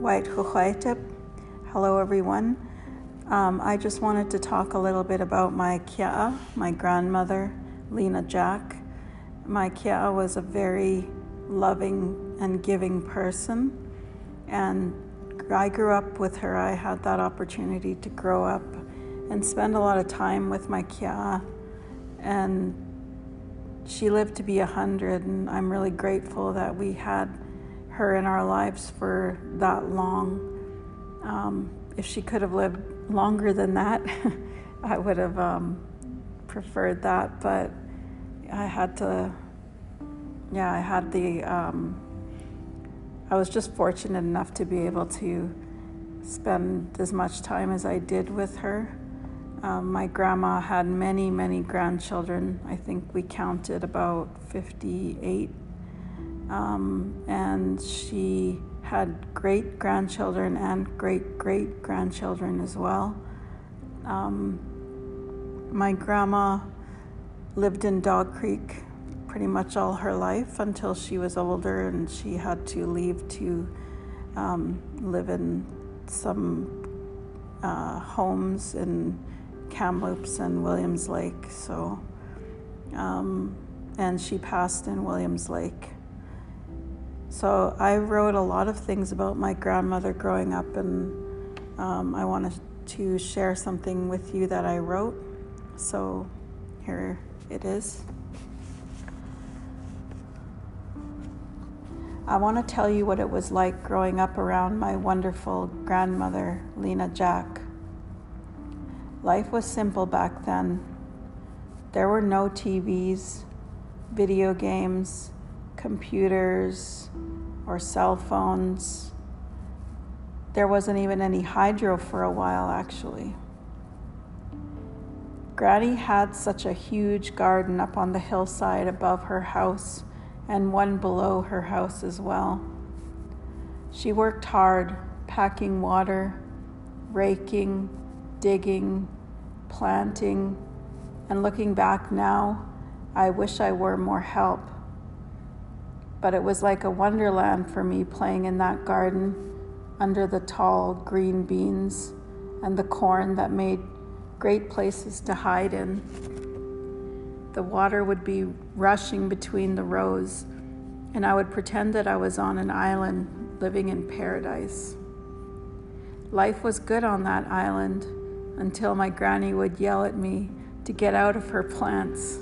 White Huhaitip. Hello, everyone. Um, I just wanted to talk a little bit about my kye7e, my grandmother, Lena Jack. My kye7e was a very loving and giving person, and I grew up with her. I had that opportunity to grow up and spend a lot of time with my kye7e, and she lived to be a hundred, and I'm really grateful that we had her in our lives for that long. Um, if she could have lived longer than that, I would have um, preferred that. But I had to, yeah, I had the, um, I was just fortunate enough to be able to spend as much time as I did with her. Um, my grandma had many, many grandchildren. I think we counted about 58 um, and she had great grandchildren and great great grandchildren as well. Um, my grandma lived in Dog Creek pretty much all her life until she was older and she had to leave to um, live in some uh, homes in Kamloops and Williams Lake. So, um, and she passed in Williams Lake. So I wrote a lot of things about my grandmother growing up, and um, I wanted to share something with you that I wrote. So here it is. I want to tell you what it was like growing up around my wonderful grandmother, Lena Jack. Life was simple back then. There were no TVs, video games, computers or cell phones. There wasn't even any hydro for a while, actually. Granny had such a huge garden up on the hillside above her house and one below her house as well. She worked hard, packing water, raking, digging, planting, and looking back now, I wish I were more help but it was like a wonderland for me playing in that garden under the tall green beans and the corn that made great places to hide in. The water would be rushing between the rows, and I would pretend that I was on an island living in paradise. Life was good on that island until my granny would yell at me to get out of her plants.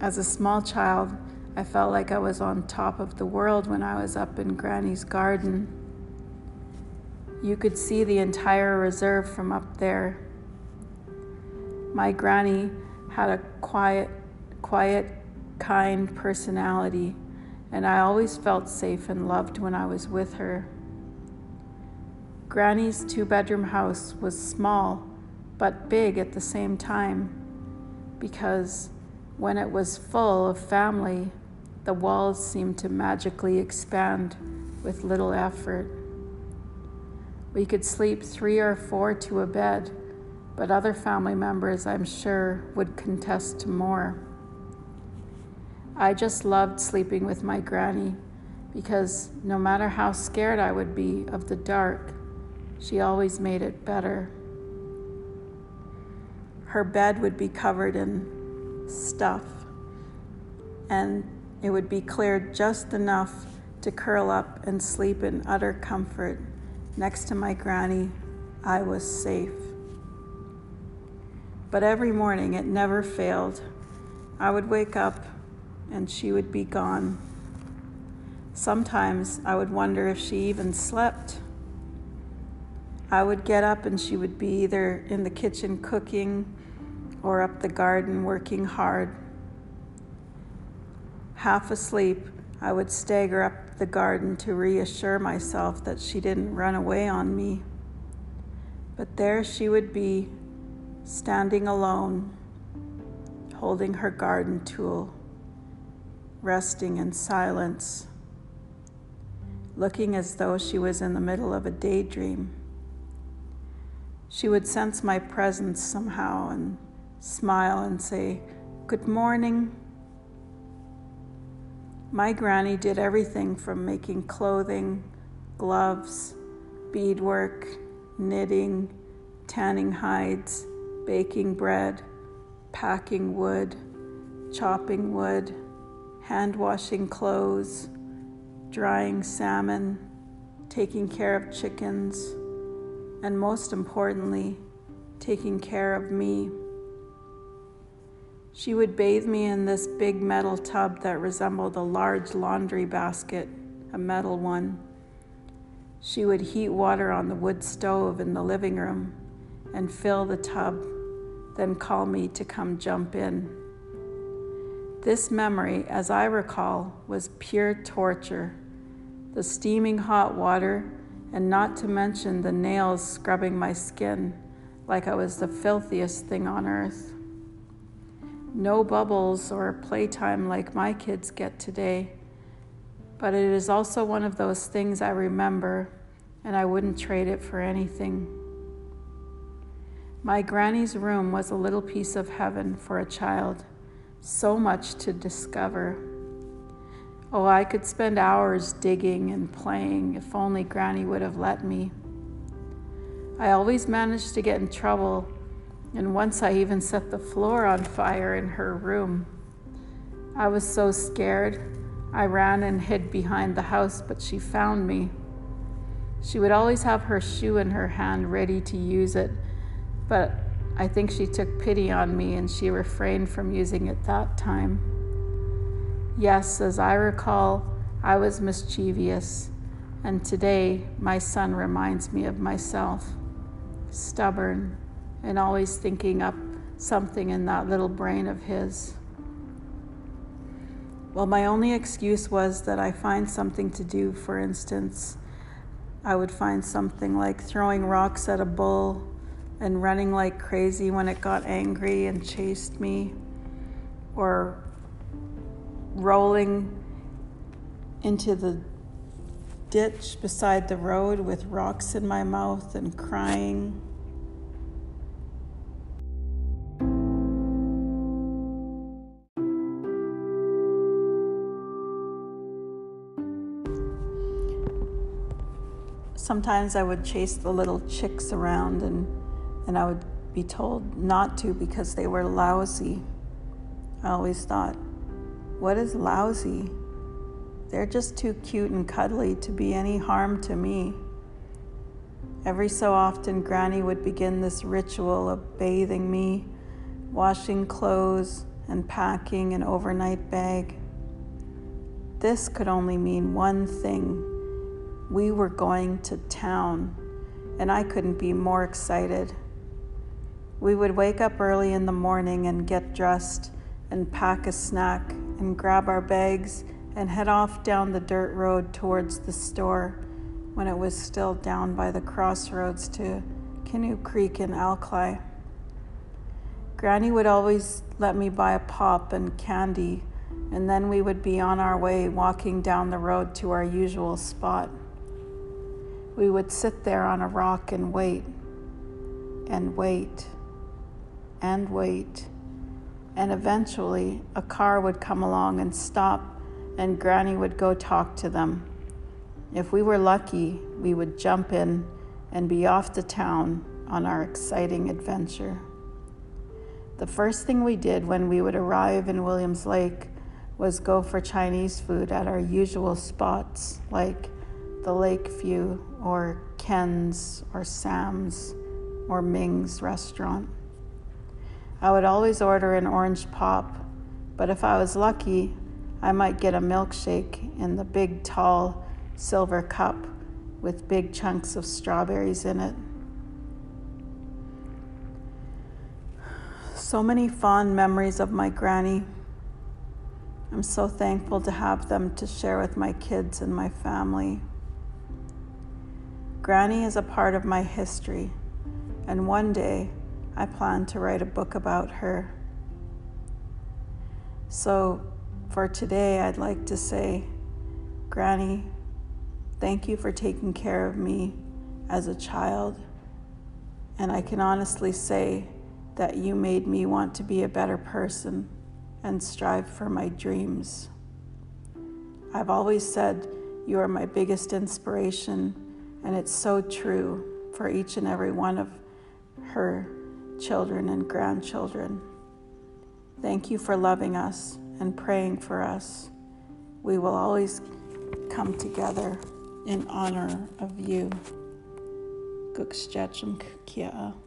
As a small child, I felt like I was on top of the world when I was up in Granny's garden. You could see the entire reserve from up there. My granny had a quiet, quiet, kind personality, and I always felt safe and loved when I was with her. Granny's two bedroom house was small but big at the same time because when it was full of family, the walls seemed to magically expand with little effort. We could sleep three or four to a bed, but other family members, I'm sure, would contest to more. I just loved sleeping with my granny because no matter how scared I would be of the dark, she always made it better. Her bed would be covered in stuff, and it would be cleared just enough to curl up and sleep in utter comfort. Next to my granny, I was safe. But every morning it never failed. I would wake up and she would be gone. Sometimes I would wonder if she even slept. I would get up and she would be either in the kitchen cooking or up the garden working hard. Half asleep, I would stagger up the garden to reassure myself that she didn't run away on me. But there she would be, standing alone, holding her garden tool, resting in silence, looking as though she was in the middle of a daydream. She would sense my presence somehow and smile and say, Good morning. My granny did everything from making clothing, gloves, beadwork, knitting, tanning hides, baking bread, packing wood, chopping wood, hand washing clothes, drying salmon, taking care of chickens, and most importantly, taking care of me. She would bathe me in this big metal tub that resembled a large laundry basket, a metal one. She would heat water on the wood stove in the living room and fill the tub, then call me to come jump in. This memory, as I recall, was pure torture. The steaming hot water, and not to mention the nails scrubbing my skin like I was the filthiest thing on earth. No bubbles or playtime like my kids get today, but it is also one of those things I remember, and I wouldn't trade it for anything. My granny's room was a little piece of heaven for a child, so much to discover. Oh, I could spend hours digging and playing if only Granny would have let me. I always managed to get in trouble, and once I even set the floor on fire in her room. I was so scared, I ran and hid behind the house, but she found me. She would always have her shoe in her hand ready to use it, but I think she took pity on me and she refrained from using it that time. Yes, as I recall, I was mischievous, and today my son reminds me of myself stubborn, and always thinking up something in that little brain of his. Well, my only excuse was that I find something to do. For instance, I would find something like throwing rocks at a bull and running like crazy when it got angry and chased me, or rolling into the ditch beside the road with rocks in my mouth and crying. Sometimes I would chase the little chicks around and, and I would be told not to because they were lousy. I always thought, what is lousy? They're just too cute and cuddly to be any harm to me. Every so often, Granny would begin this ritual of bathing me, washing clothes, and packing an overnight bag. This could only mean one thing we were going to town, and I couldn't be more excited. We would wake up early in the morning and get dressed and pack a snack and grab our bags and head off down the dirt road towards the store when it was still down by the crossroads to Canoe Creek in Alkali. Granny would always let me buy a pop and candy, and then we would be on our way walking down the road to our usual spot. We would sit there on a rock and wait, and wait, and wait, and eventually a car would come along and stop and Granny would go talk to them. If we were lucky, we would jump in and be off to town on our exciting adventure. The first thing we did when we would arrive in Williams Lake was go for Chinese food at our usual spots like the Lakeview or Ken's or Sam's or Ming's restaurant. I would always order an orange pop, but if I was lucky, I might get a milkshake in the big, tall silver cup with big chunks of strawberries in it. So many fond memories of my granny. I'm so thankful to have them to share with my kids and my family. Granny is a part of my history, and one day I plan to write a book about her. So for today, I'd like to say, Granny, thank you for taking care of me as a child. And I can honestly say that you made me want to be a better person and strive for my dreams. I've always said You are my biggest inspiration, and it's so true for each and every one of her children and grandchildren. Thank you for loving us and praying for us. We will always come together in honor of you. Kukwstsétsemc kye7e.